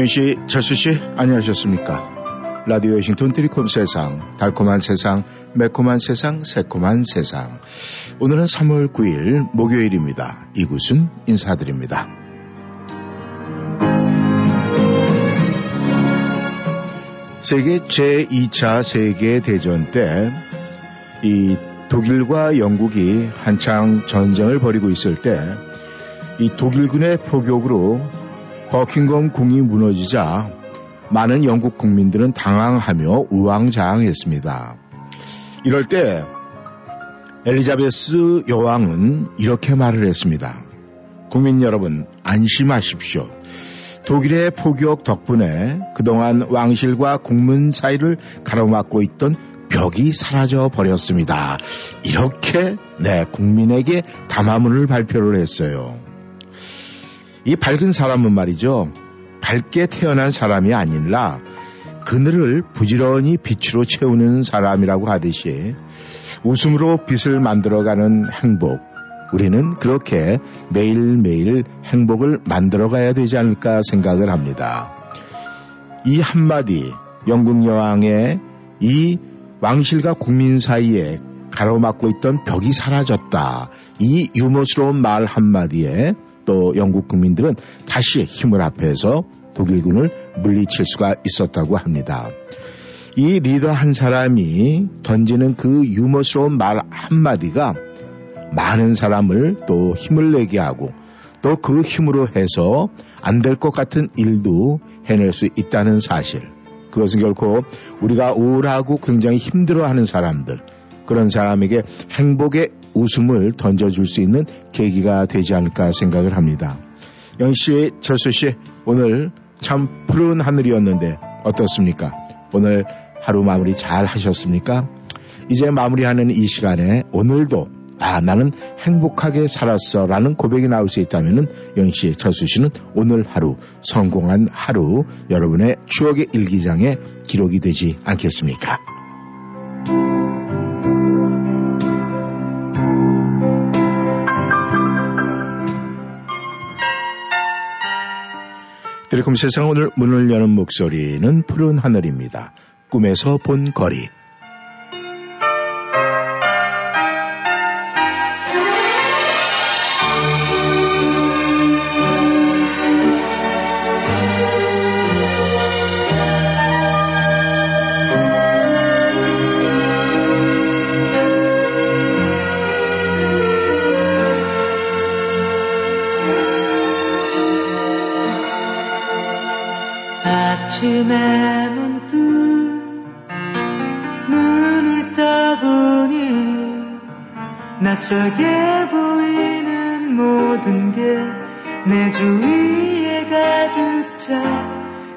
윤 씨, 철수 씨, 안녕하셨습니까? 라디오 워싱턴 트리콤 세상, 달콤한 세상, 매콤한 세상, 새콤한 세상. 오늘은 3월 9일 목요일입니다. 이곳은 인사드립니다. 세계 제2차 세계대전 때, 이 독일과 영국이 한창 전쟁을 벌이고 있을 때, 이 독일군의 포격으로 버킹엄 궁이 무너지자 많은 영국 국민들은 당황하며 우왕좌왕했습니다. 이럴 때 엘리자베스 여왕은 이렇게 말을 했습니다. 국민 여러분 안심하십시오. 독일의 포격 덕분에 그동안 왕실과 국문 사이를 가로막고 있던 벽이 사라져 버렸습니다. 이렇게 내 국민에게 담화문을 발표를 했어요. 이 밝은 사람은 말이죠. 밝게 태어난 사람이 아니라 그늘을 부지런히 빛으로 채우는 사람이라고 하듯이 웃음으로 빛을 만들어가는 행복. 우리는 그렇게 매일매일 행복을 만들어가야 되지 않을까 생각을 합니다. 이 한마디 영국 여왕의 이 왕실과 국민 사이에 가로막고 있던 벽이 사라졌다. 이 유머스러운 말 한마디에 또 영국 국민들은 다시 힘을 합해서 독일군을 물리칠 수가 있었다고 합니다. 이 리더 한 사람이 던지는 그 유머스러운 말 한마디가 많은 사람을 또 힘을 내게 하고 또 그 힘으로 해서 안 될 것 같은 일도 해낼 수 있다는 사실. 그것은 결코 우리가 우울하고 굉장히 힘들어하는 사람들, 그런 사람에게 행복의 웃음을 던져줄 수 있는 계기가 되지 않을까 생각을 합니다. 영씨, 철수씨, 오늘 참 푸른 하늘이었는데 어떻습니까? 오늘 하루 마무리 잘 하셨습니까? 이제 마무리하는 이 시간에 오늘도 아 나는 행복하게 살았어 라는 고백이 나올 수 있다면 영씨, 철수씨는 오늘 하루 성공한 하루 여러분의 추억의 일기장에 기록이 되지 않겠습니까? 드리콤 세상 오늘 문을 여는 목소리는 푸른 하늘입니다. 꿈에서 본 거리. 아침에 문득 눈을 떠보니 낯설게 보이는 모든 게 내 주위에 가득 차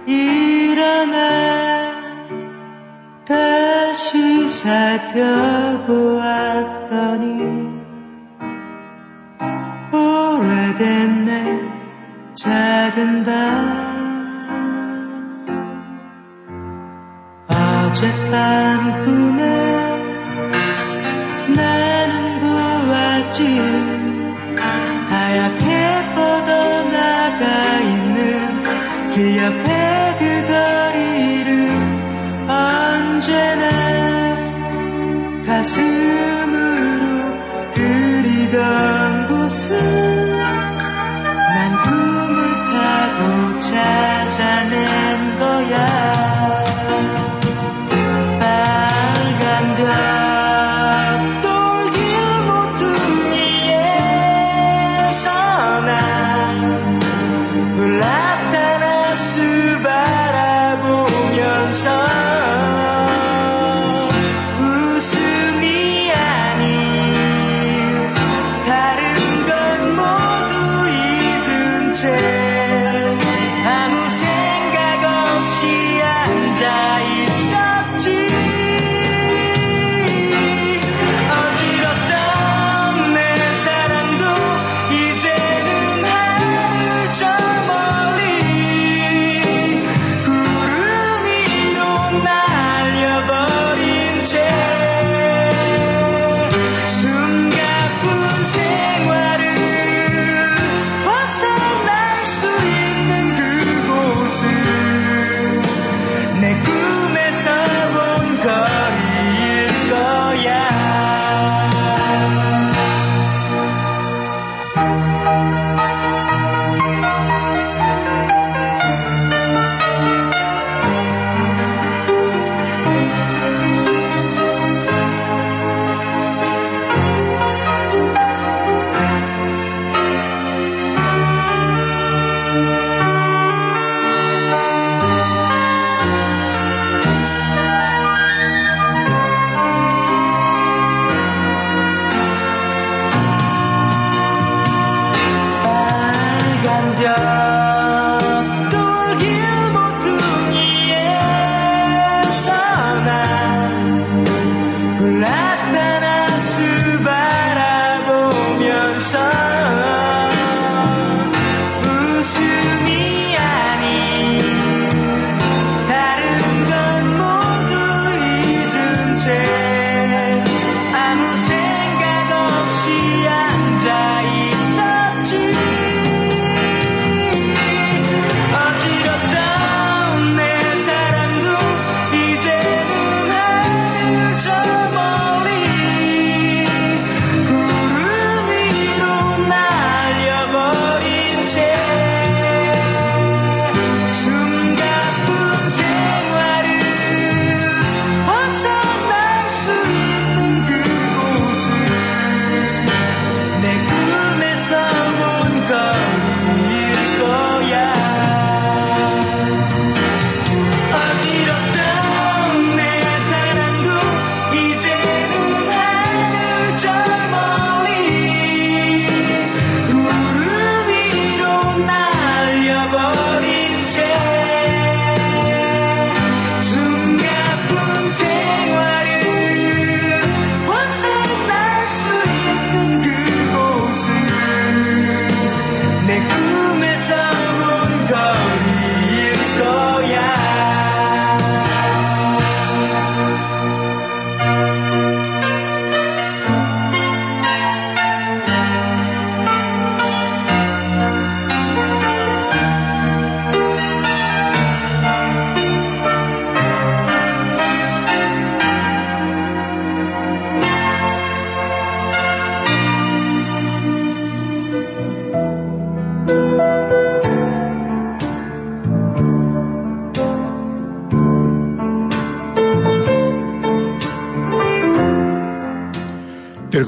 일어나 다시 살펴보았더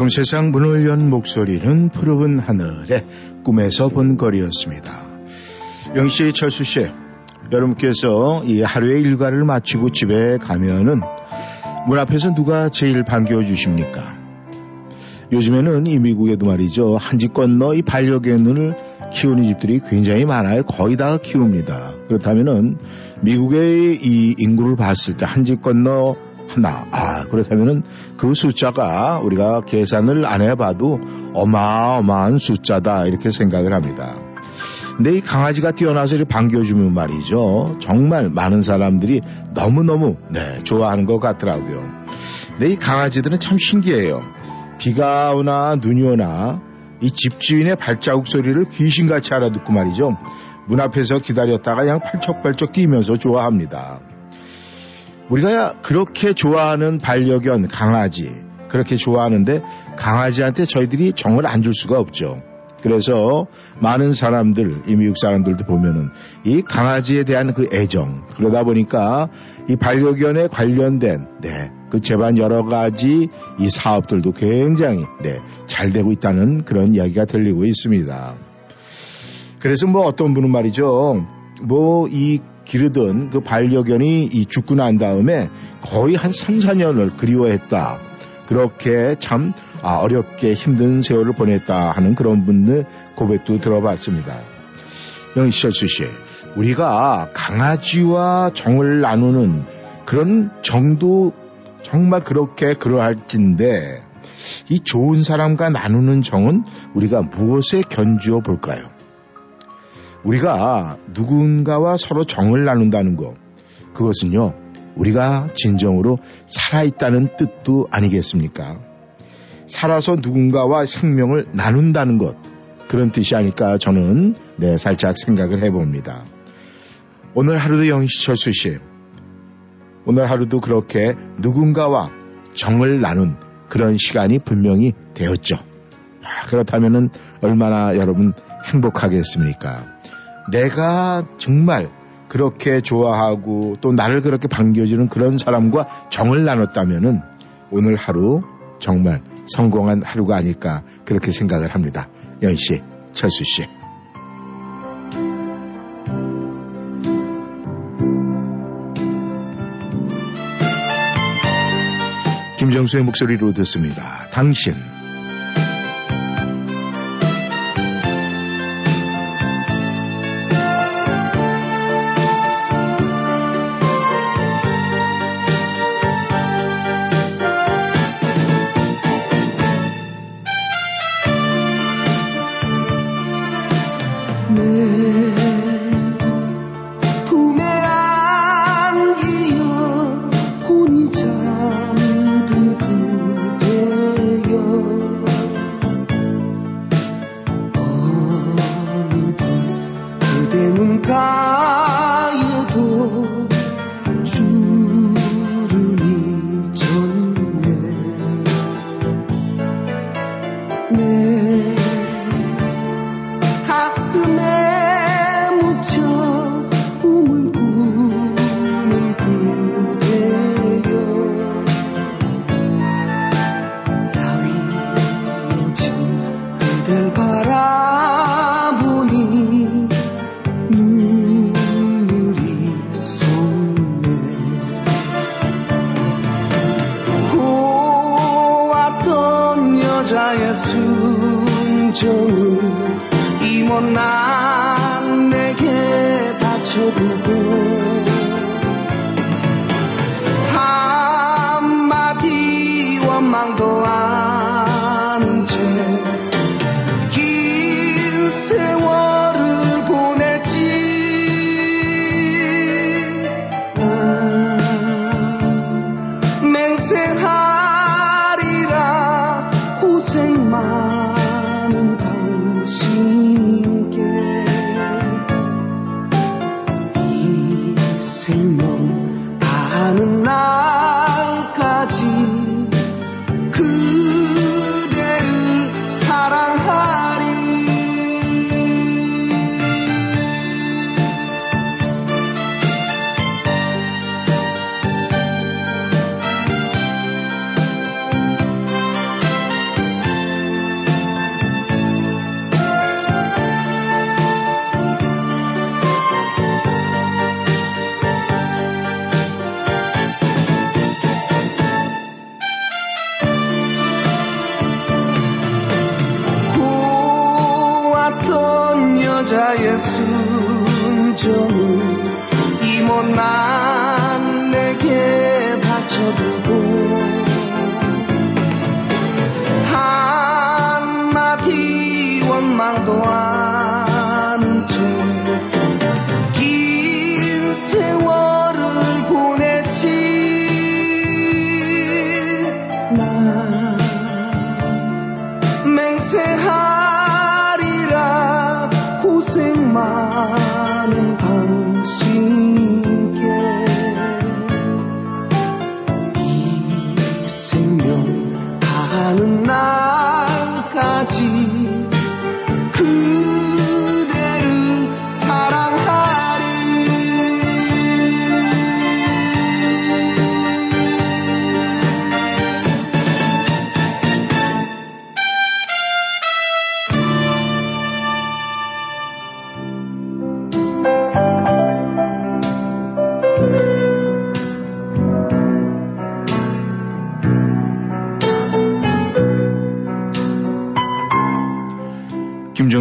Welcome 세상 문을 연 목소리는 푸르른 하늘에 꿈에서 본 거리였습니다. 영희씨, 철수씨, 여러분께서 이 하루의 일과를 마치고 집에 가면은 문 앞에서 누가 제일 반겨주십니까? 요즘에는 이 미국에도 말이죠. 한 집 건너 이 반려견을 키우는 집들이 굉장히 많아요. 거의 다 키웁니다. 그렇다면은 미국의 이 인구를 봤을 때 한 집 건너 하나. 아, 그렇다면은 그 숫자가 우리가 계산을 안 해봐도 어마어마한 숫자다. 이렇게 생각을 합니다. 근데 이 강아지가 뛰어나서 이렇게 반겨주면 말이죠. 정말 많은 사람들이 너무너무, 네, 좋아하는 것 같더라고요. 근데 이 강아지들은 참 신기해요. 비가 오나 눈이 오나 이 집주인의 발자국 소리를 귀신같이 알아듣고 말이죠. 문 앞에서 기다렸다가 그냥 팔쩍팔쩍 뛰면서 좋아합니다. 우리가 그렇게 좋아하는 반려견 강아지 그렇게 좋아하는데 강아지한테 저희들이 정을 안 줄 수가 없죠. 그래서 많은 사람들, 이 미국 사람들도 보면은 이 강아지에 대한 그 애정 그러다 보니까 이 반려견에 관련된 네, 그 재반 여러 가지 이 사업들도 굉장히 네, 잘 되고 있다는 그런 이야기가 들리고 있습니다. 그래서 뭐 어떤 분은 말이죠. 뭐 이 기르던 그 반려견이 이 죽고 난 다음에 거의 한 3, 4년을 그리워했다. 그렇게 참 아, 어렵게 힘든 세월을 보냈다 하는 그런 분들 고백도 들어봤습니다. 영시철수 씨, 우리가 강아지와 정을 나누는 그런 정도 정말 그렇게 그러할진데 이 좋은 사람과 나누는 정은 우리가 무엇에 견주어 볼까요? 우리가 누군가와 서로 정을 나눈다는 것, 그것은요, 우리가 진정으로 살아있다는 뜻도 아니겠습니까? 살아서 누군가와 생명을 나눈다는 것, 그런 뜻이 아닐까 저는 네, 살짝 생각을 해봅니다. 오늘 하루도 영시철수 씨, 오늘 하루도 그렇게 누군가와 정을 나눈 그런 시간이 분명히 되었죠. 아, 그렇다면 얼마나 여러분 행복하겠습니까? 내가 정말 그렇게 좋아하고 또 나를 그렇게 반겨주는 그런 사람과 정을 나눴다면 오늘 하루 정말 성공한 하루가 아닐까 그렇게 생각을 합니다. 연 씨, 철수 씨. 김정수의 목소리로 듣습니다. 당신.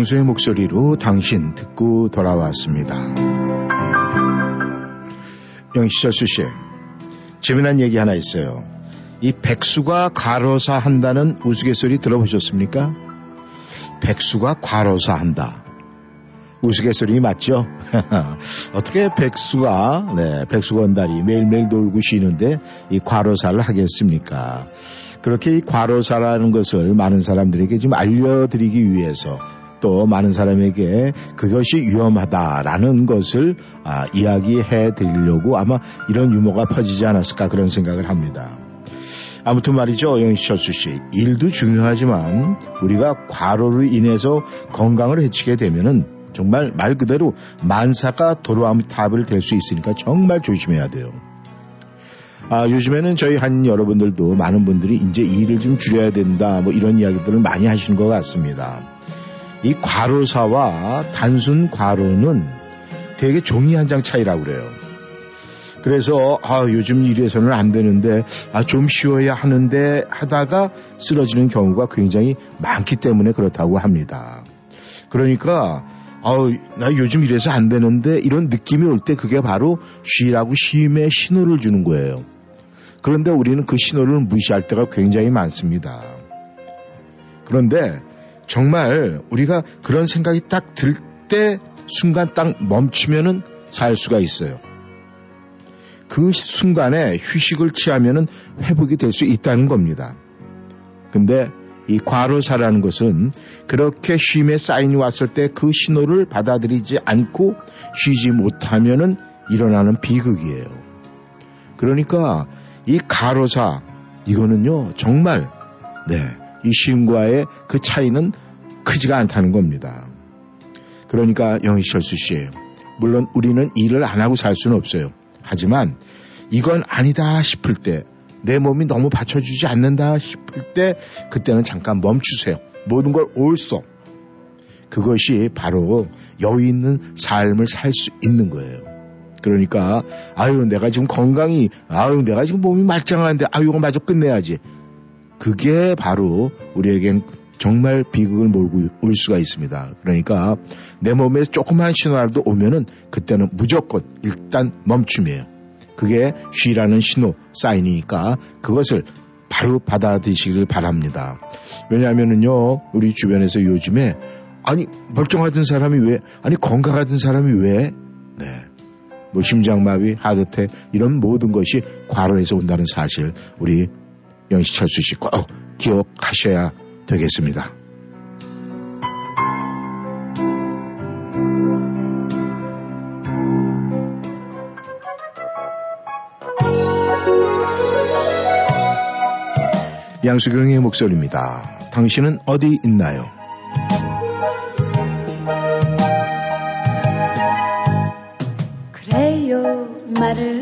박명수의 목소리로 당신 듣고 돌아왔습니다. 영시철수 씨, 재미난 얘기 하나 있어요. 이 백수가 과로사 한다는 우스갯소리 들어보셨습니까? 백수가 과로사 한다. 우스갯소리 맞죠? 어떻게 백수가, 네, 백수 건달이 매일매일 놀고 쉬는데 이 과로사를 하겠습니까? 그렇게 이 과로사라는 것을 많은 사람들에게 지금 알려드리기 위해서 또 많은 사람에게 그것이 위험하다라는 것을 아, 이야기해 드리려고 아마 이런 유머가 퍼지지 않았을까 그런 생각을 합니다. 아무튼 말이죠, 영희철수 씨. 일도 중요하지만 우리가 과로로 인해서 건강을 해치게 되면은 정말 말 그대로 만사가 도로암탑을 될 수 있으니까 정말 조심해야 돼요. 아, 요즘에는 저희 한 여러분들도 많은 분들이 이제 일을 좀 줄여야 된다, 뭐 이런 이야기들을 많이 하시는 것 같습니다. 이 과로사와 단순 과로는 되게 종이 한 장 차이라고 그래요. 그래서 아, 요즘 일에서는 안 되는데 아, 좀 쉬어야 하는데 하다가 쓰러지는 경우가 굉장히 많기 때문에 그렇다고 합니다. 그러니까 아우 나 요즘 이래서 안 되는데 이런 느낌이 올 때 그게 바로 쉬라고 쉼의 신호를 주는 거예요. 그런데 우리는 그 신호를 무시할 때가 굉장히 많습니다. 그런데 정말 우리가 그런 생각이 딱 들 때 순간 딱 멈추면은 살 수가 있어요. 그 순간에 휴식을 취하면은 회복이 될 수 있다는 겁니다. 근데 이 과로사라는 것은 그렇게 쉼의 사인이 왔을 때 그 신호를 받아들이지 않고 쉬지 못하면은 일어나는 비극이에요. 그러니까 이 가로사 이거는요 정말 네 이 쉼과의 그 차이는 크지가 않다는 겁니다. 그러니까 영희철수 씨 물론 우리는 일을 안 하고 살 수는 없어요. 하지만 이건 아니다 싶을 때 내 몸이 너무 받쳐주지 않는다 싶을 때 그때는 잠깐 멈추세요. 모든 걸 올소. 그것이 바로 여유 있는 삶을 살 수 있는 거예요. 그러니까 아유 내가 지금 건강이 아유 내가 지금 몸이 말짱한데 아유 이거 마저 끝내야지. 그게 바로 우리에겐 정말 비극을 몰고 올 수가 있습니다. 그러니까 내 몸에 조그만 신호라도 오면은 그때는 무조건 일단 멈춤이에요. 그게 쉬라는 신호, 사인이니까 그것을 바로 받아들이시길 바랍니다. 왜냐하면은요, 우리 주변에서 요즘에 아니 멀쩡하던 사람이 왜 아니 건강하던 사람이 왜 네. 뭐 심장마비, 하드태 이런 모든 것이 과로에서 온다는 사실 우리 영시철수 씨 꼭 기억하셔야 되겠습니다. 양수경의 목소리입니다. 당신은 어디 있나요? 그래요 말을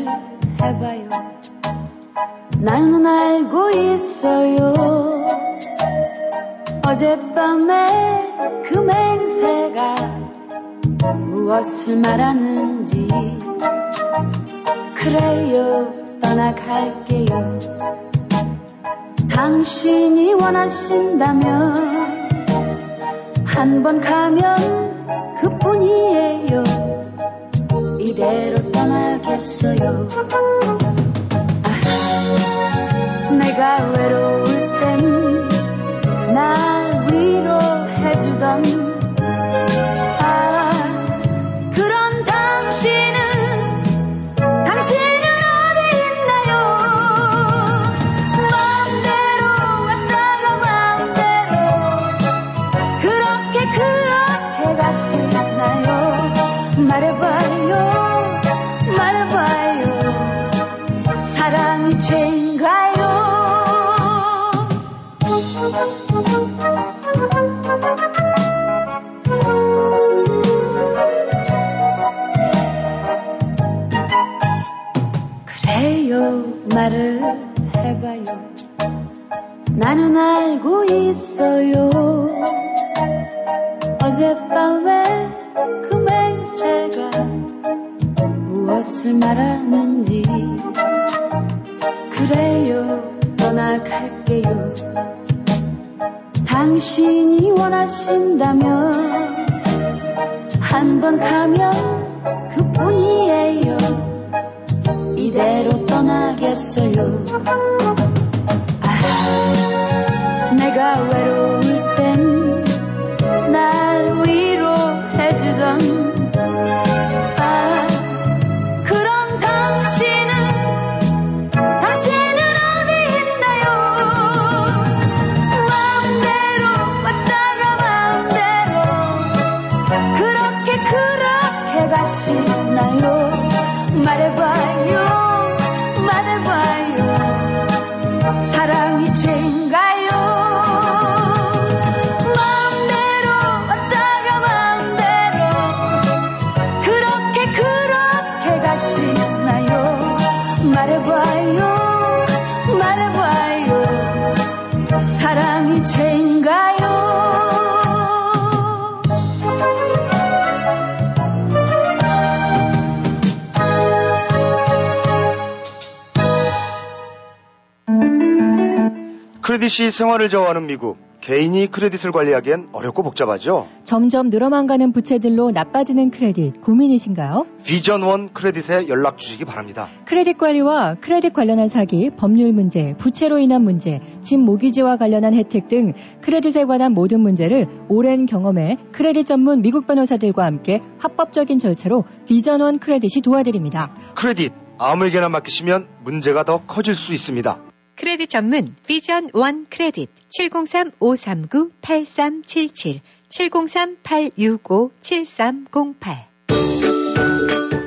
나는 알고 있어요. 어젯밤에 그 맹세가 무엇을 말하는지. 그래요 떠나갈게요. 당신이 원하신다면 한 번 가면 그뿐이에요. 이대로 떠나겠어요. 아, 내가 외로울 땐 날 위로해주던 credit이 생활을 좌우하는 미국. 개인이 credit을 관리하기엔 어렵고 복잡하죠. 점점 늘어만 가는 부채들로 나빠지는 크레딧 고민이신가요? 비전 원 크레딧에 연락 주시기 바랍니다. 크레딧 관리와 크레딧 관련한 사기, 법률 문제, 부채로 인한 문제, 집 모기지와 관련한 혜택 등 credit에 관한 모든 문제를 오랜 경험에 크레딧 전문 미국 변호사들과 함께 합법적인 절차로 비전 원 크레딧이 도와드립니다. 크레딧 아무에게나 맡기시면 문제가 더 커질 수 있습니다. 크레딧 전문 비전 원 크레딧 703-539-8377 703-865-7308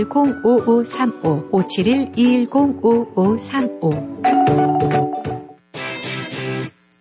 571-210-5535 571-210-5535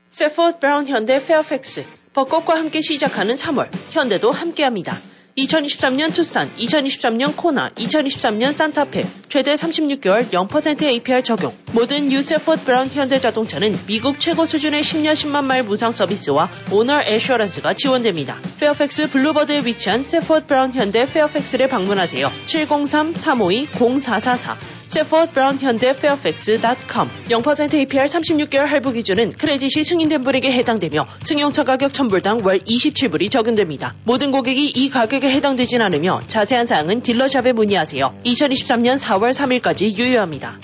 세포드 브라운 현대 페어팩스 벚꽃과 함께 시작하는 3월 현대도 함께합니다. 2023년 투싼, 2023년 코나, 2023년 산타페 최대 36개월 0% APR 적용. 모든 유세포드 브라운 현대자동차는 미국 최고 수준의 10년 10만 마일 무상 서비스와 Owner Assurance가 지원됩니다. 페어팩스 Boulevard에 위치한 세포드 브라운 현대 페어팩스를 방문하세요. 703-352-0444 세포드 브라운 현대 페어팩스.com 0% APR 36개월 할부 기준은 credit이 승인된 분에게 해당되며 승용차 가격 1000불당 월 27불이 적용됩니다. 모든 고객이 이 가격에 해당되진 않으며 자세한 사항은 딜러샵에 문의하세요. 2023년 4월 3일까지 유효합니다.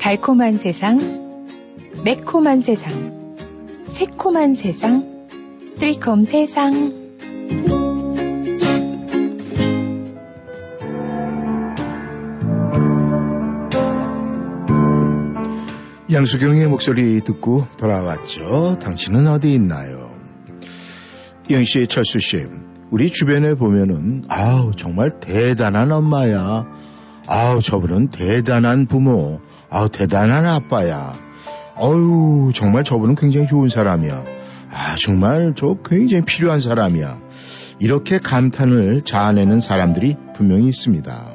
달콤한 세상, 매콤한 세상, 새콤한 세상, 쓰리콤 세상. 양수경의 목소리 듣고 돌아왔죠. 당신은 어디 있나요? 영 씨, 철수 씨, 우리 주변에 보면은 아우 정말 대단한 엄마야. 아우 저분은 대단한 부모. 아우 대단한 아빠야. 어유 정말 저분은 굉장히 좋은 사람이야. 아 정말 저 굉장히 필요한 사람이야. 이렇게 감탄을 자아내는 사람들이 분명히 있습니다.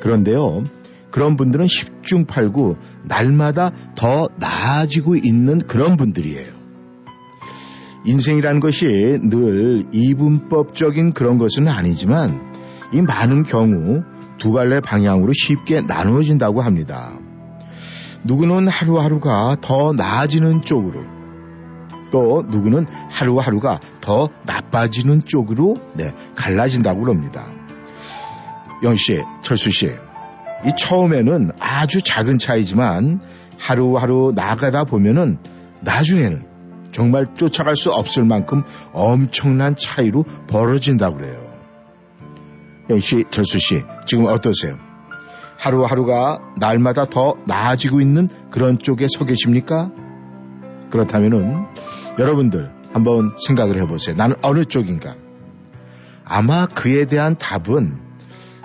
그런데요. 그런 분들은 10중 8구 날마다 더 나아지고 있는 그런 분들이에요. 인생이라는 것이 늘 이분법적인 그런 것은 아니지만 이 많은 경우 두 갈래 방향으로 쉽게 나누어진다고 합니다. 누구는 하루하루가 더 나아지는 쪽으로 또 누구는 하루하루가 더 나빠지는 쪽으로 네, 갈라진다고 그럽니다. 영씨, 철수씨, 이 처음에는 아주 작은 차이지만 하루하루 나가다 보면은 나중에는 정말 쫓아갈 수 없을 만큼 엄청난 차이로 벌어진다고 그래요. 영씨, 철수씨, 지금 어떠세요? 하루하루가 날마다 더 나아지고 있는 그런 쪽에 서 계십니까? 그렇다면은 여러분들 한번 생각을 해보세요. 나는 어느 쪽인가? 아마 그에 대한 답은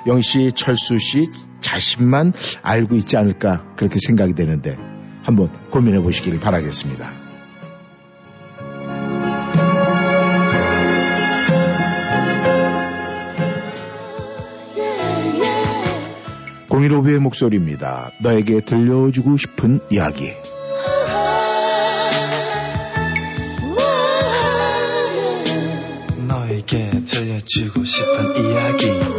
영씨, 철수 씨 자신만 알고 있지 않을까 그렇게 생각이 되는데 한번 고민해 보시길 바라겠습니다. 공일오비의 목소리입니다. 너에게 들려주고 싶은 이야기. 너에게 들려주고 싶은 이야기.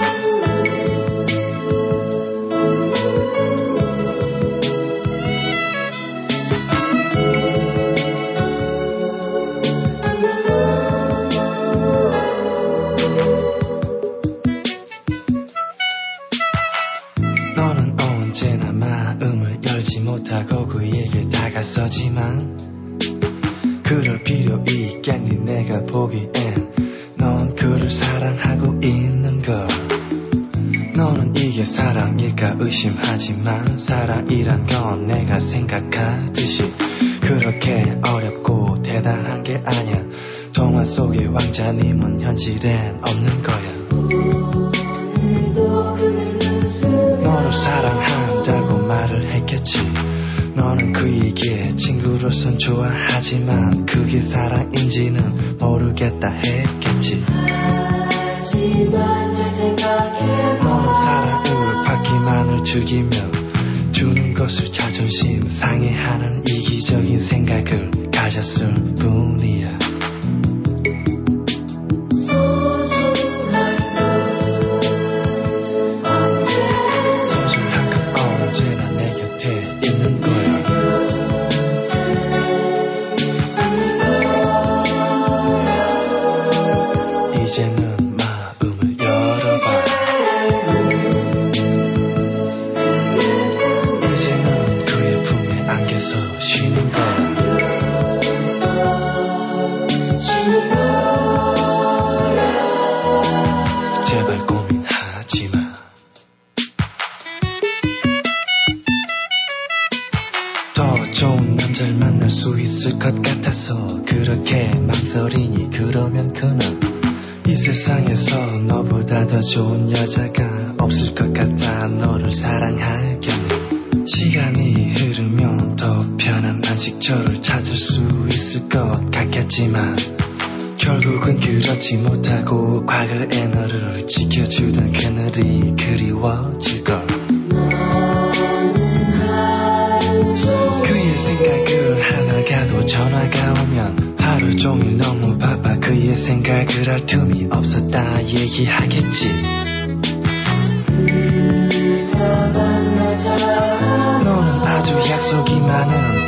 보기엔 넌 그를 사랑하고 있는 걸. 너는 이게 사랑일까 의심하지만 사랑이란 건 내가 생각하듯이 그렇게 어렵고 대단한 게 아니야. 동화 속의 왕자님은 현실엔 없는 거야 친구로선 좋아하지만 그게 사랑인지는 모르겠다 했겠지. 너는 사랑을 받기만을 즐기며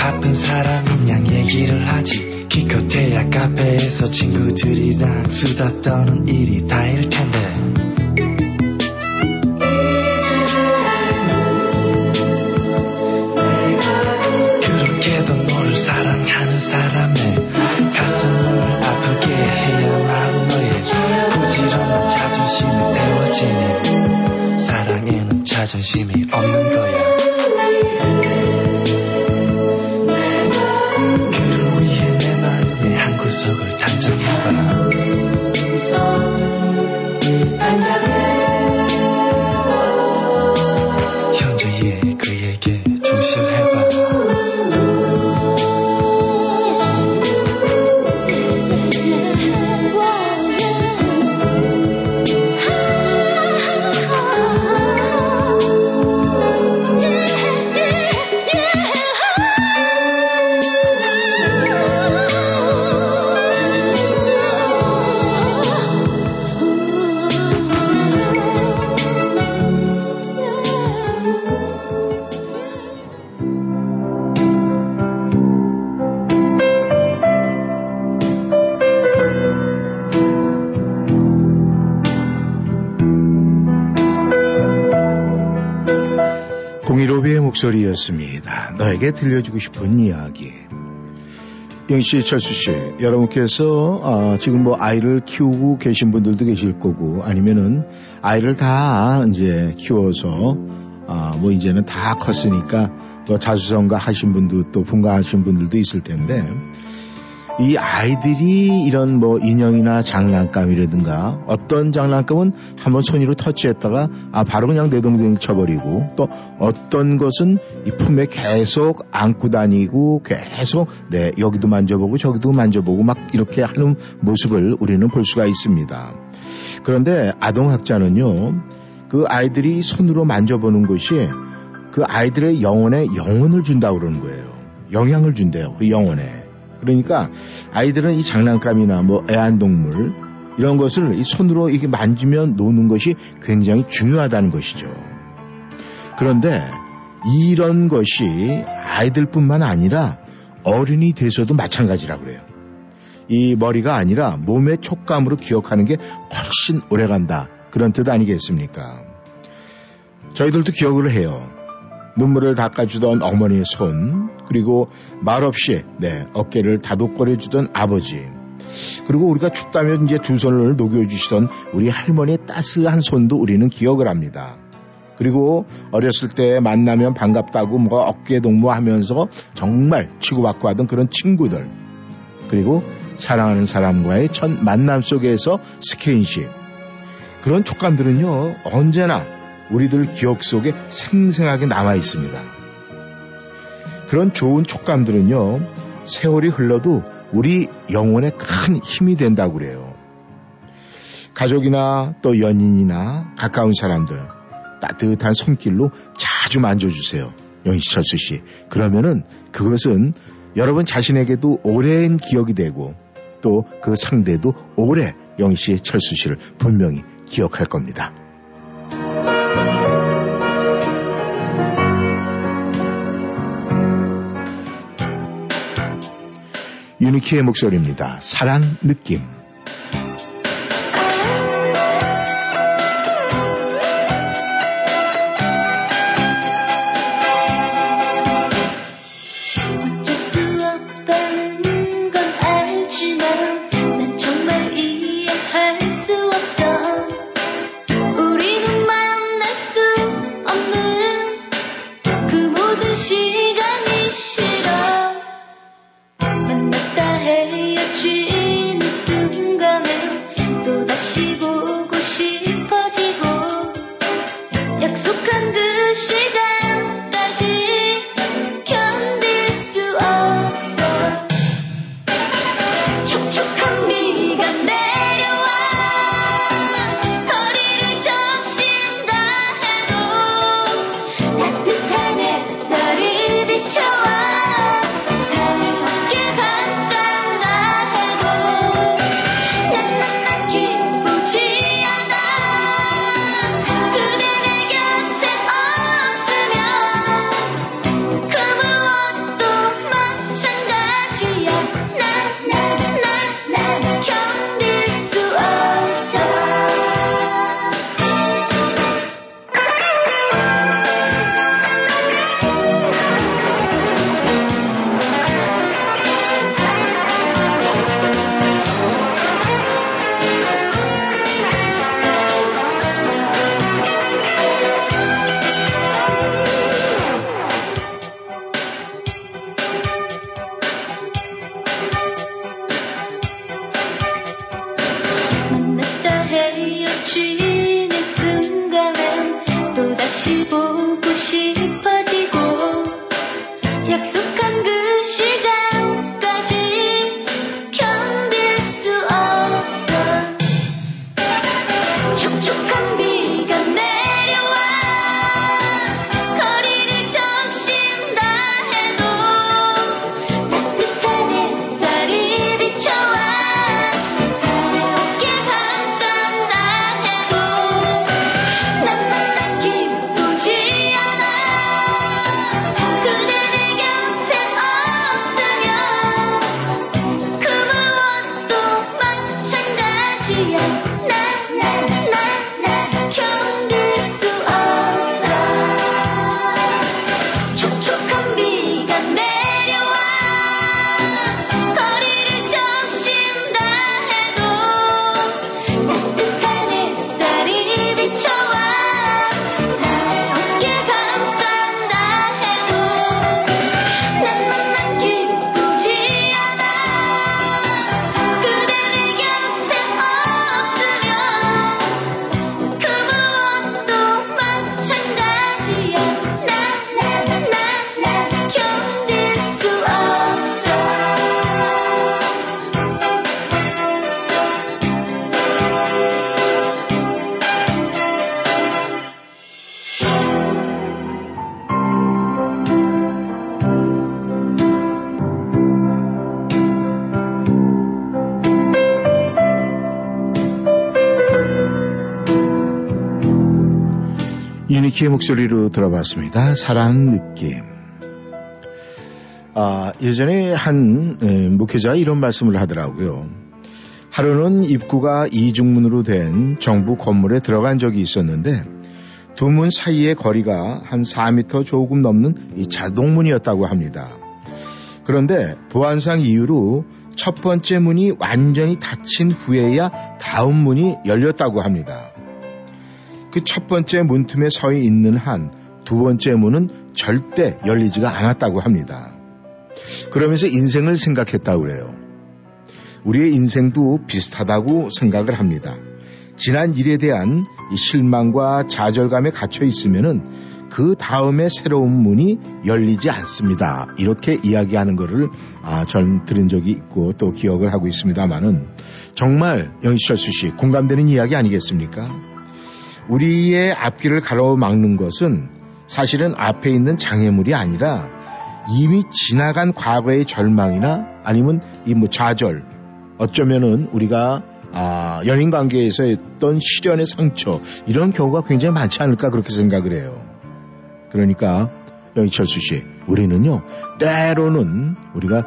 바쁜 사람인 양 얘기를 하지. 기껏해야 카페에서 친구들이랑 수다 떠는 일이 다일 텐데 목소리였습니다. 너에게 들려주고 싶은 이야기. 영씨, 철수 씨, 여러분께서 아, 지금 뭐 아이를 키우고 계신 분들도 계실 거고 아니면은 아이를 다 이제 키워서 아, 뭐 이제는 다 컸으니까 뭐 자수성가 하신 분도 또 분가하신 분들도 있을 텐데 이 아이들이 이런 뭐 인형이나 장난감이라든가 어떤 장난감은 한번 손으로 터치했다가 아 바로 그냥 내동댕이 쳐버리고 또 어떤 것은 이 품에 계속 안고 다니고 계속 네 여기도 만져보고 저기도 만져보고 막 이렇게 하는 모습을 우리는 볼 수가 있습니다. 그런데 아동학자는요 그 아이들이 손으로 만져보는 것이 그 아이들의 영혼에 영혼을 준다고 그러는 거예요. 영향을 준대요. 그 영혼에. 그러니까 아이들은 이 장난감이나 뭐 애완동물 이런 것을 이 손으로 이렇게 만지면 노는 것이 굉장히 중요하다는 것이죠. 그런데 이런 것이 아이들뿐만 아니라 어른이 돼서도 마찬가지라고 그래요. 이 머리가 아니라 몸의 촉감으로 기억하는 게 훨씬 오래 간다. 그런 뜻 아니겠습니까? 저희들도 기억을 해요. 눈물을 닦아주던 어머니의 손, 그리고 말없이 네, 어깨를 다독거려주던 아버지, 그리고 우리가 춥다면 이제 두 손을 녹여주시던 우리 할머니의 따스한 손도 우리는 기억을 합니다. 그리고 어렸을 때 만나면 반갑다고 뭐 어깨 동무하면서 정말 치고받고 하던 그런 친구들. 그리고 사랑하는 사람과의 첫 만남 속에서 스케인십. 그런 촉감들은요, 언제나 우리들 기억 속에 생생하게 남아 있습니다. 그런 좋은 촉감들은요, 세월이 흘러도 우리 영혼에 큰 힘이 된다고 그래요. 가족이나 또 연인이나 가까운 사람들, 따뜻한 손길로 자주 만져주세요. 영희씨, 철수 씨. 그러면은 그것은 여러분 자신에게도 오랜 기억이 되고 또 그 상대도 오래 영희씨, 철수 씨를 분명히 기억할 겁니다. 유니키의 목소리입니다. 사랑 느낌. 키의 목소리로 들어봤습니다. 사랑 느낌. 아, 예전에 한 에, 목회자가 이런 말씀을 하더라고요. 하루는 입구가 이중문으로 된 정부 건물에 들어간 적이 있었는데 두 문 사이의 거리가 한 4m 조금 넘는 이 자동문이었다고 합니다. 그런데 보안상 이유로 첫 번째 문이 완전히 닫힌 후에야 다음 문이 열렸다고 합니다. 그 첫 번째 문틈에 서 있는 한 두 번째 문은 절대 열리지가 않았다고 합니다. 그러면서 인생을 생각했다고 그래요. 우리의 인생도 비슷하다고 생각을 합니다. 지난 일에 대한 실망과 좌절감에 갇혀 있으면은 그 다음에 새로운 문이 열리지 않습니다. 이렇게 이야기하는 것을 아, 전 들은 적이 있고 또 기억을 하고 있습니다만은 정말 영희철수 씨 공감되는 이야기 아니겠습니까? 우리의 앞길을 가로막는 것은 사실은 앞에 있는 장애물이 아니라 이미 지나간 과거의 절망이나 아니면 이 뭐 좌절 어쩌면은 우리가 아, 연인 관계에서 했던 시련의 상처 이런 경우가 굉장히 많지 않을까 그렇게 생각을 해요. 그러니까 영희철수 씨 우리는요 때로는 우리가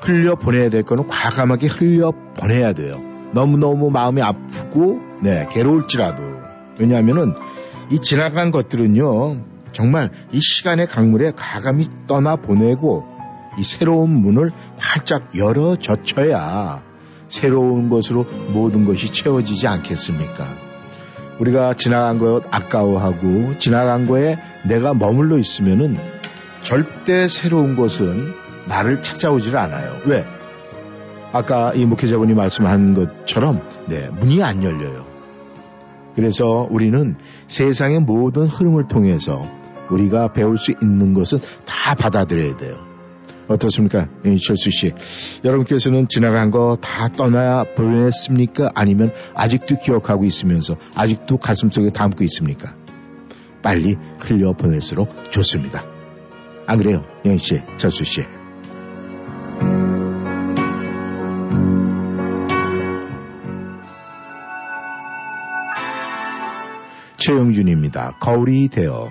흘려 보내야 될 거는 과감하게 흘려 보내야 돼요. 너무 너무 마음이 아프고 네 괴로울지라도 왜냐하면은 이 지나간 것들은요 정말 이 시간의 강물에 가감히 떠나 보내고 이 새로운 문을 활짝 열어 젖혀야 새로운 것으로 모든 것이 채워지지 않겠습니까? 우리가 지나간 것 아까워하고 지나간 거에 내가 머물러 있으면은 절대 새로운 것은 나를 찾아오질 않아요. 왜? 아까 이 목회자분이 말씀한 것처럼 네, 문이 안 열려요. 그래서 우리는 세상의 모든 흐름을 통해서 우리가 배울 수 있는 것은 다 받아들여야 돼요. 어떻습니까? 이철수 씨. 여러분께서는 지나간 거 다 떠나 보냈습니까? 아니면 아직도 기억하고 있으면서 아직도 가슴속에 담고 있습니까? 빨리 흘려 보낼수록 좋습니다. 안 그래요? 영희 씨, 철수 씨. 최영준입니다. 거울이 되어.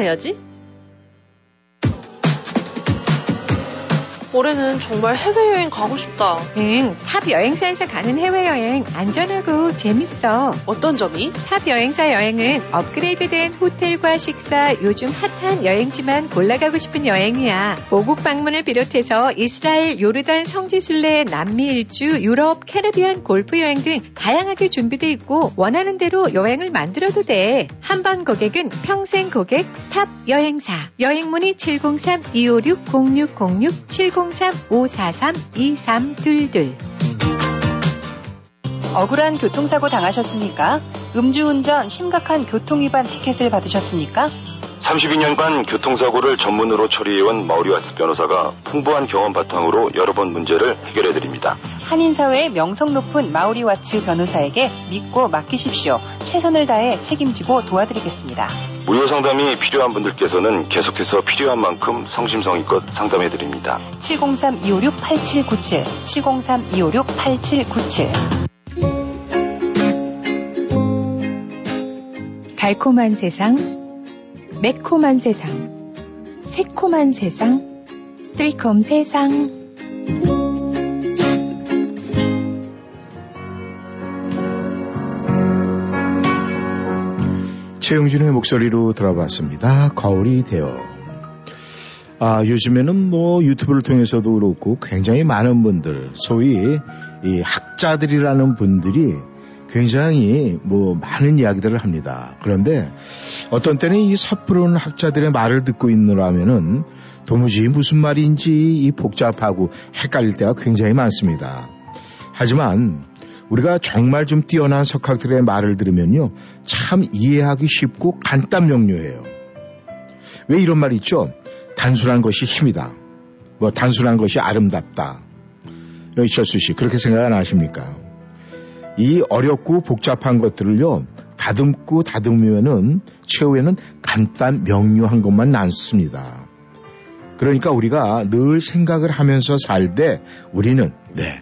야지. 올해는 정말 해외여행 가고 싶다. 응, 탑 여행사에서 가는 해외여행 안전하고 재밌어. 어떤 점이? 탑 여행사 여행은 업그레이드된 호텔과 식사, 요즘 핫한 여행지만 골라가고 싶은 여행이야. 모국 방문을 비롯해서 이스라엘, 요르단, 성지순례, 남미 일주, 유럽, 캐리비안 골프 여행 등 다양하게 준비돼 있고 원하는 대로 여행을 만들어도 돼. 한 번 고객은 평생 고객 탑 여행사. 여행 문의 703-256-0606 703-543-2322 억울한 교통사고 당하셨습니까? 음주운전 심각한 교통위반 티켓을 받으셨습니까? 32년간 교통사고를 전문으로 처리해온 마우리와츠 변호사가 풍부한 경험 바탕으로 여러 번 문제를 해결해드립니다. 한인사회의 명성 높은 마우리와츠 변호사에게 믿고 맡기십시오. 최선을 다해 책임지고 도와드리겠습니다. 무료 상담이 필요한 분들께서는 계속해서 필요한 만큼 성심성의껏 상담해드립니다. 703-256-8797 703-256-8797 달콤한 세상, 매콤한 세상, 새콤한 세상, 트리콤 세상. 최영준의 목소리로 들어봤습니다. 거울이 되어. 아, 요즘에는 뭐 유튜브를 통해서도 그렇고 굉장히 많은 분들, 소위 이 학자들이라는 분들이 굉장히 뭐 많은 이야기들을 합니다. 그런데 어떤 때는 이 섣부른 학자들의 말을 듣고 있느라면은 도무지 무슨 말인지 이 복잡하고 헷갈릴 때가 굉장히 많습니다. 하지만 우리가 정말 좀 뛰어난 석학들의 말을 들으면요. 참 이해하기 쉽고 간단 명료해요. 왜 이런 말 있죠? 단순한 것이 힘이다. 뭐 단순한 것이 아름답다. 이철수 씨 그렇게 생각 안 하십니까? 이 어렵고 복잡한 것들을요. 다듬고 다듬으면은 최후에는 간단 명료한 것만 남습니다. 그러니까 우리가 늘 생각을 하면서 살 때 우리는 네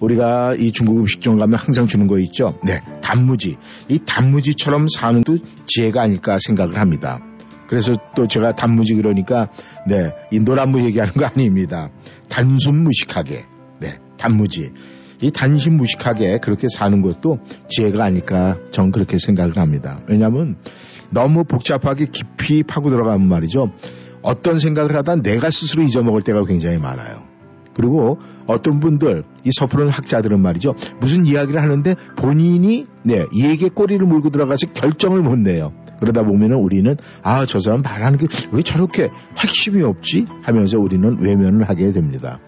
우리가 이 중국 음식점 가면 항상 주는 거 있죠. 네, 단무지. 이 단무지처럼 사는 도 지혜가 아닐까 생각을 합니다. 그래서 또 제가 단무지 그러니까 네, 이 노란무 얘기하는 거 아닙니다. 단순 무식하게. 네, 단무지. 이 단신무식하게 그렇게 사는 것도 지혜가 아닐까 전 그렇게 생각을 합니다. 왜냐하면 너무 복잡하게 깊이 파고 들어가면 말이죠. 어떤 생각을 하다 내가 스스로 잊어먹을 때가 굉장히 많아요. 그리고 어떤 분들 이 섣부른 학자들은 말이죠 무슨 이야기를 하는데 본인이 네 이에게 꼬리를 물고 들어가서 결정을 못 내요 그러다 보면은 우리는 아 저 사람 말하는 게 왜 저렇게 핵심이 없지 하면서 우리는 외면을 하게 됩니다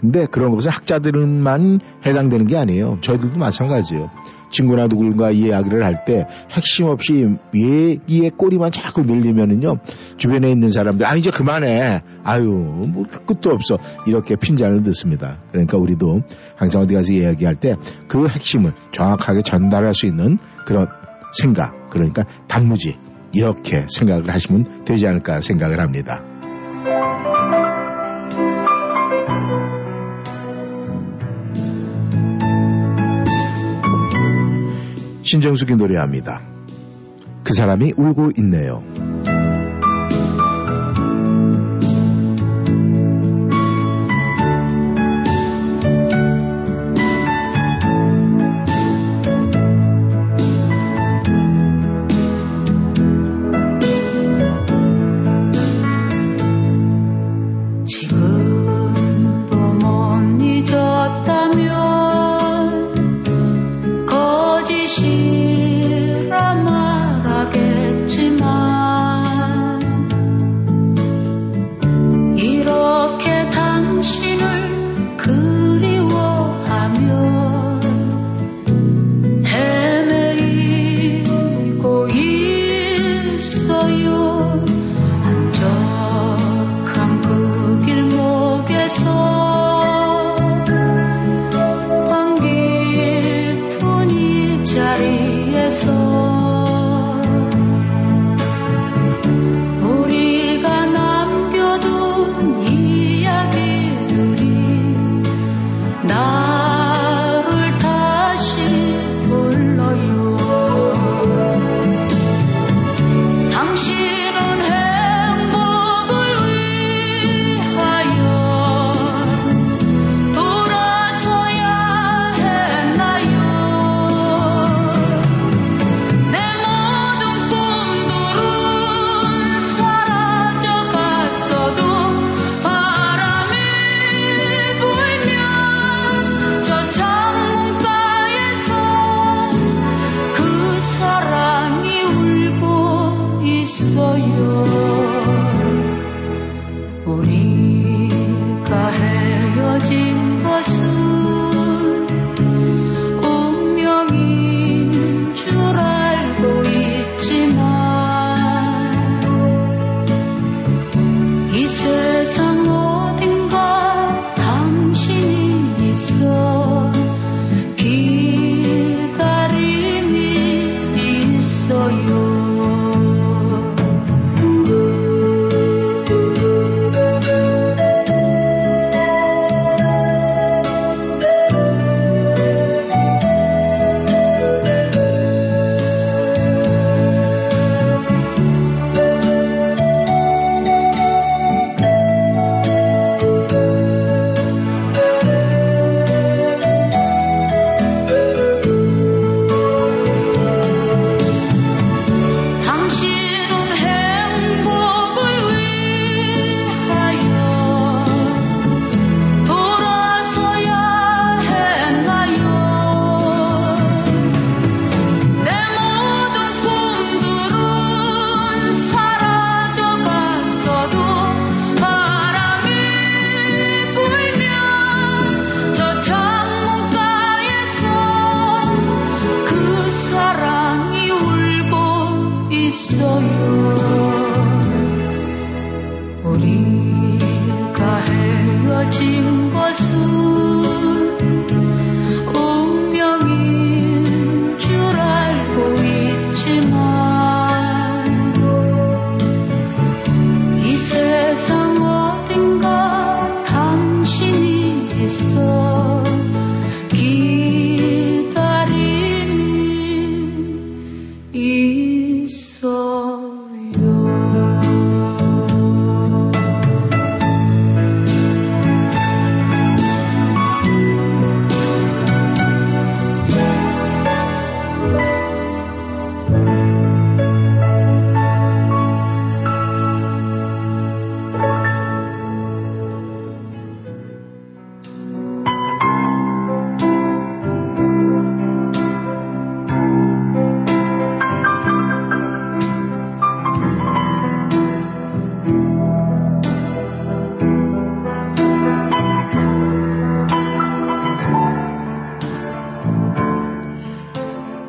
근데 그런 것은 학자들만 해당되는 게 아니에요. 저희들도 마찬가지예요. 친구나 누굴과 이야기를 할 때 핵심 없이 얘기의 꼬리만 자꾸 늘리면은요 주변에 있는 사람들 아 이제 그만해. 아유 뭐 끝도 없어. 이렇게 핀잔을 듣습니다. 그러니까 우리도 항상 어디 가서 이야기할 때 그 핵심을 정확하게 전달할 수 있는 그런 생각 그러니까 단무지 이렇게 생각을 하시면 되지 않을까 생각을 합니다. 신정숙이 노래합니다. 그 사람이 울고 있네요.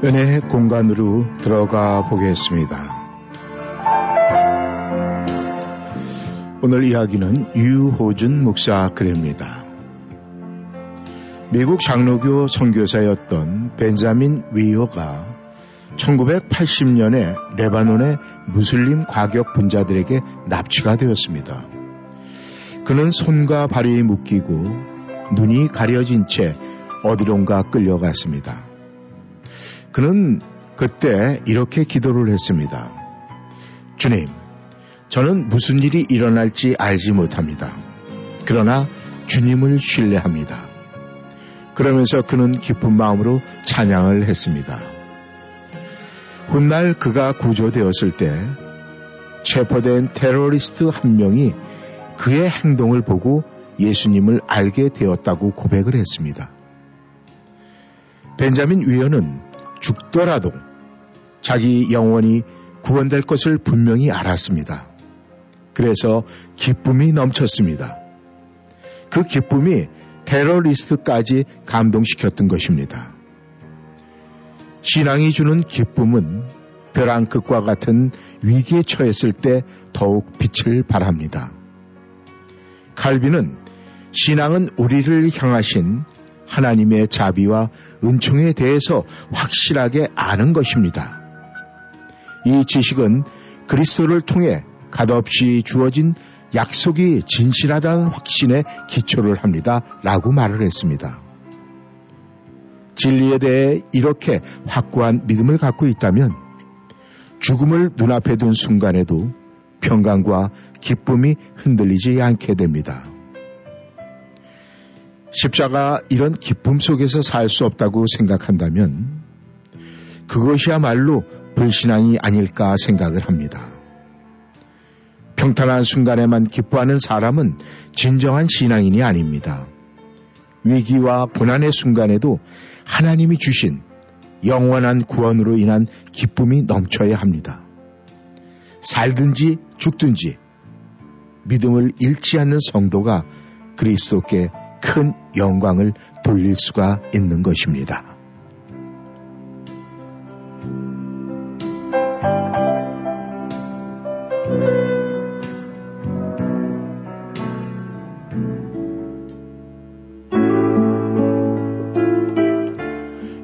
은혜의 공간으로 들어가 보겠습니다. 오늘 이야기는 유호준 목사 글입니다. 미국 장로교 선교사였던 벤자민 위어가 1980년에 레바논의 무슬림 과격 분자들에게 납치가 되었습니다. 그는 손과 발이 묶이고 눈이 가려진 채 어디론가 끌려갔습니다. 그는 그때 이렇게 기도를 했습니다. 주님, 저는 무슨 일이 일어날지 알지 못합니다. 그러나 주님을 신뢰합니다. 그러면서 그는 기쁜 마음으로 찬양을 했습니다. 훗날 그가 구조되었을 때 체포된 테러리스트 한 명이 그의 행동을 보고 예수님을 알게 되었다고 고백을 했습니다. 벤자민 위원은 죽더라도 자기 영혼이 구원될 것을 분명히 알았습니다. 그래서 기쁨이 넘쳤습니다. 그 기쁨이 테러리스트까지 감동시켰던 것입니다. 신앙이 주는 기쁨은 벼랑 끝과 같은 위기에 처했을 때 더욱 빛을 발합니다. 칼빈은 신앙은 우리를 향하신 하나님의 자비와 은총에 대해서 확실하게 아는 것입니다. 이 지식은 그리스도를 통해 갓없이 주어진 약속이 진실하다는 확신에 기초를 합니다. 라고 말을 했습니다. 진리에 대해 이렇게 확고한 믿음을 갖고 있다면 죽음을 눈앞에 둔 순간에도 평강과 기쁨이 흔들리지 않게 됩니다. 십자가 이런 기쁨 속에서 살 수 없다고 생각한다면 그것이야말로 불신앙이 아닐까 생각을 합니다. 평탄한 순간에만 기뻐하는 사람은 진정한 신앙인이 아닙니다. 위기와 고난의 순간에도 하나님이 주신 영원한 구원으로 인한 기쁨이 넘쳐야 합니다. 살든지 죽든지 믿음을 잃지 않는 성도가 그리스도께 큰 영광을 돌릴 수가 있는 것입니다.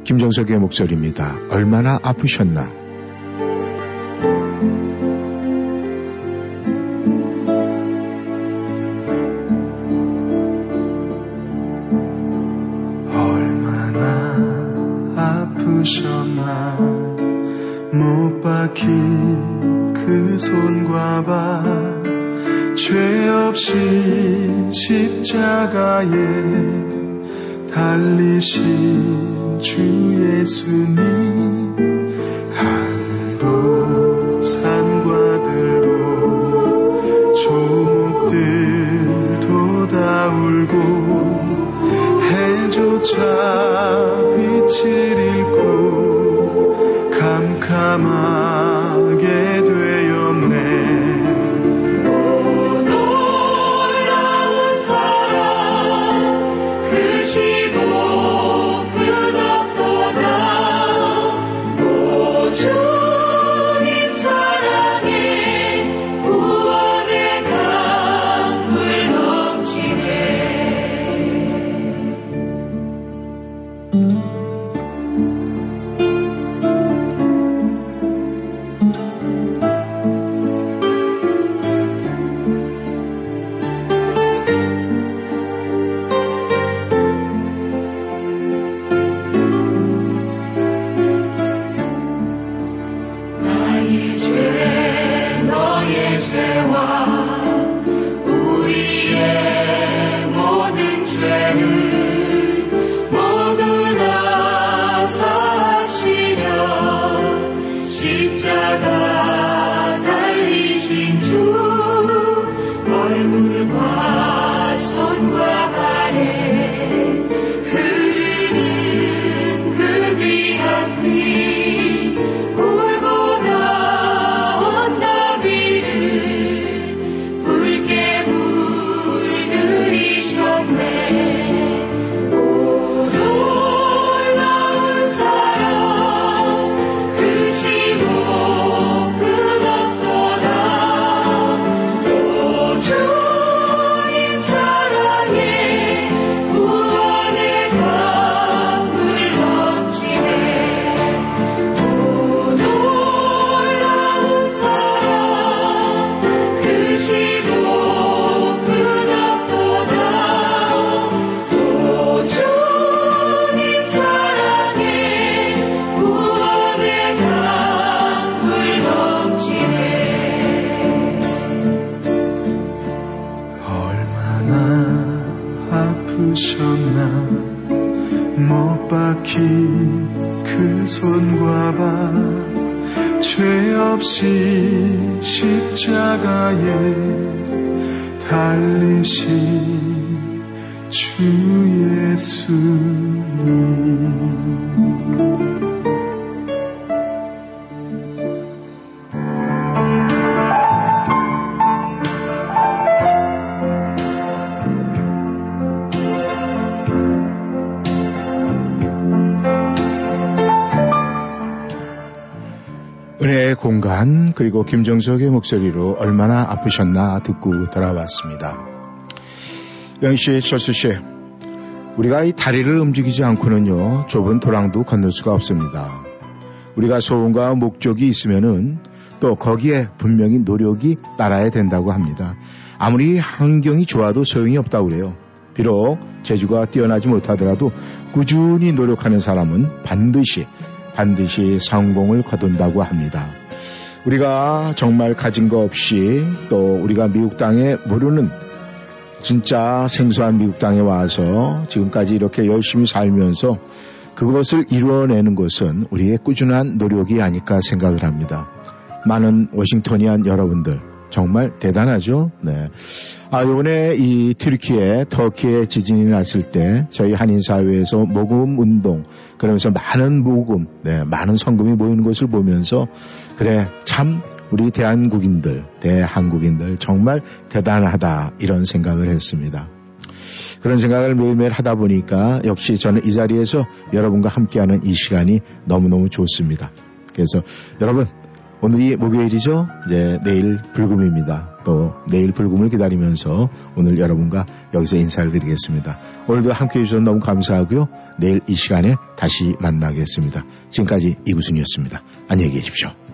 김정석의 목소리입니다. 얼마나 아프셨나? 손과 발 죄 없이 십자가에 달리신 주 예수님 그리고 김정석의 목소리로 얼마나 아프셨나 듣고 돌아왔습니다. 영씨, 철수 씨, 우리가 이 다리를 움직이지 않고는요 좁은 도랑도 건널 수가 없습니다. 우리가 소원과 목적이 있으면은 또 거기에 분명히 노력이 따라야 된다고 합니다. 아무리 환경이 좋아도 소용이 없다고 그래요. 비록 재주가 뛰어나지 못하더라도 꾸준히 노력하는 사람은 반드시 반드시 성공을 거둔다고 합니다. 우리가 정말 가진 거 없이 또 우리가 미국 땅에 모르는 진짜 생소한 미국 땅에 와서 지금까지 이렇게 열심히 살면서 그것을 이루어내는 것은 우리의 꾸준한 노력이 아닐까 생각을 합니다. 많은 워싱턴이한 여러분들 정말 대단하죠. 네. 아, 이번에 이 튀르키예, 터키에 지진이 났을 때 저희 한인 사회에서 모금 운동, 그러면서 많은 모금, 네, 많은 성금이 모이는 것을 보면서 그래, 참 우리 대한국인들, 대한국인들 정말 대단하다 이런 생각을 했습니다. 그런 생각을 매일매일 하다 보니까 역시 저는 이 자리에서 여러분과 함께하는 이 시간이 너무너무 좋습니다. 그래서 여러분 오늘이 목요일이죠. 이제 내일 불금입니다. 또 내일 불금을 기다리면서 오늘 여러분과 여기서 인사를 드리겠습니다. 오늘도 함께 해 주셔서 너무 감사하고요. 내일 이 시간에 다시 만나겠습니다. 지금까지 이구순이었습니다. 안녕히 계십시오.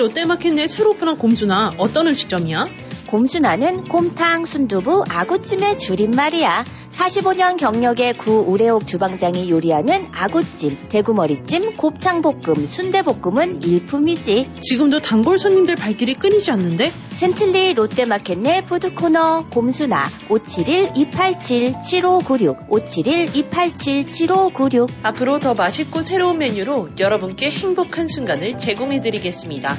롯데마켓 내 새로 오픈한 곰수나 어떤 음식점이야? 곰순아는 곰탕, 순두부, 아구찜의 줄임말이야. 45년 경력의 구 우레옥 주방장이 요리하는 아구찜, 대구머리찜, 곱창볶음, 순대볶음은 일품이지. 지금도 단골 손님들 발길이 끊이지 않는데? 젠틀리 롯데마켓 내 푸드코너 곰순아 571-287-7596 571-287-7596 앞으로 더 맛있고 새로운 메뉴로 여러분께 행복한 순간을 제공해드리겠습니다.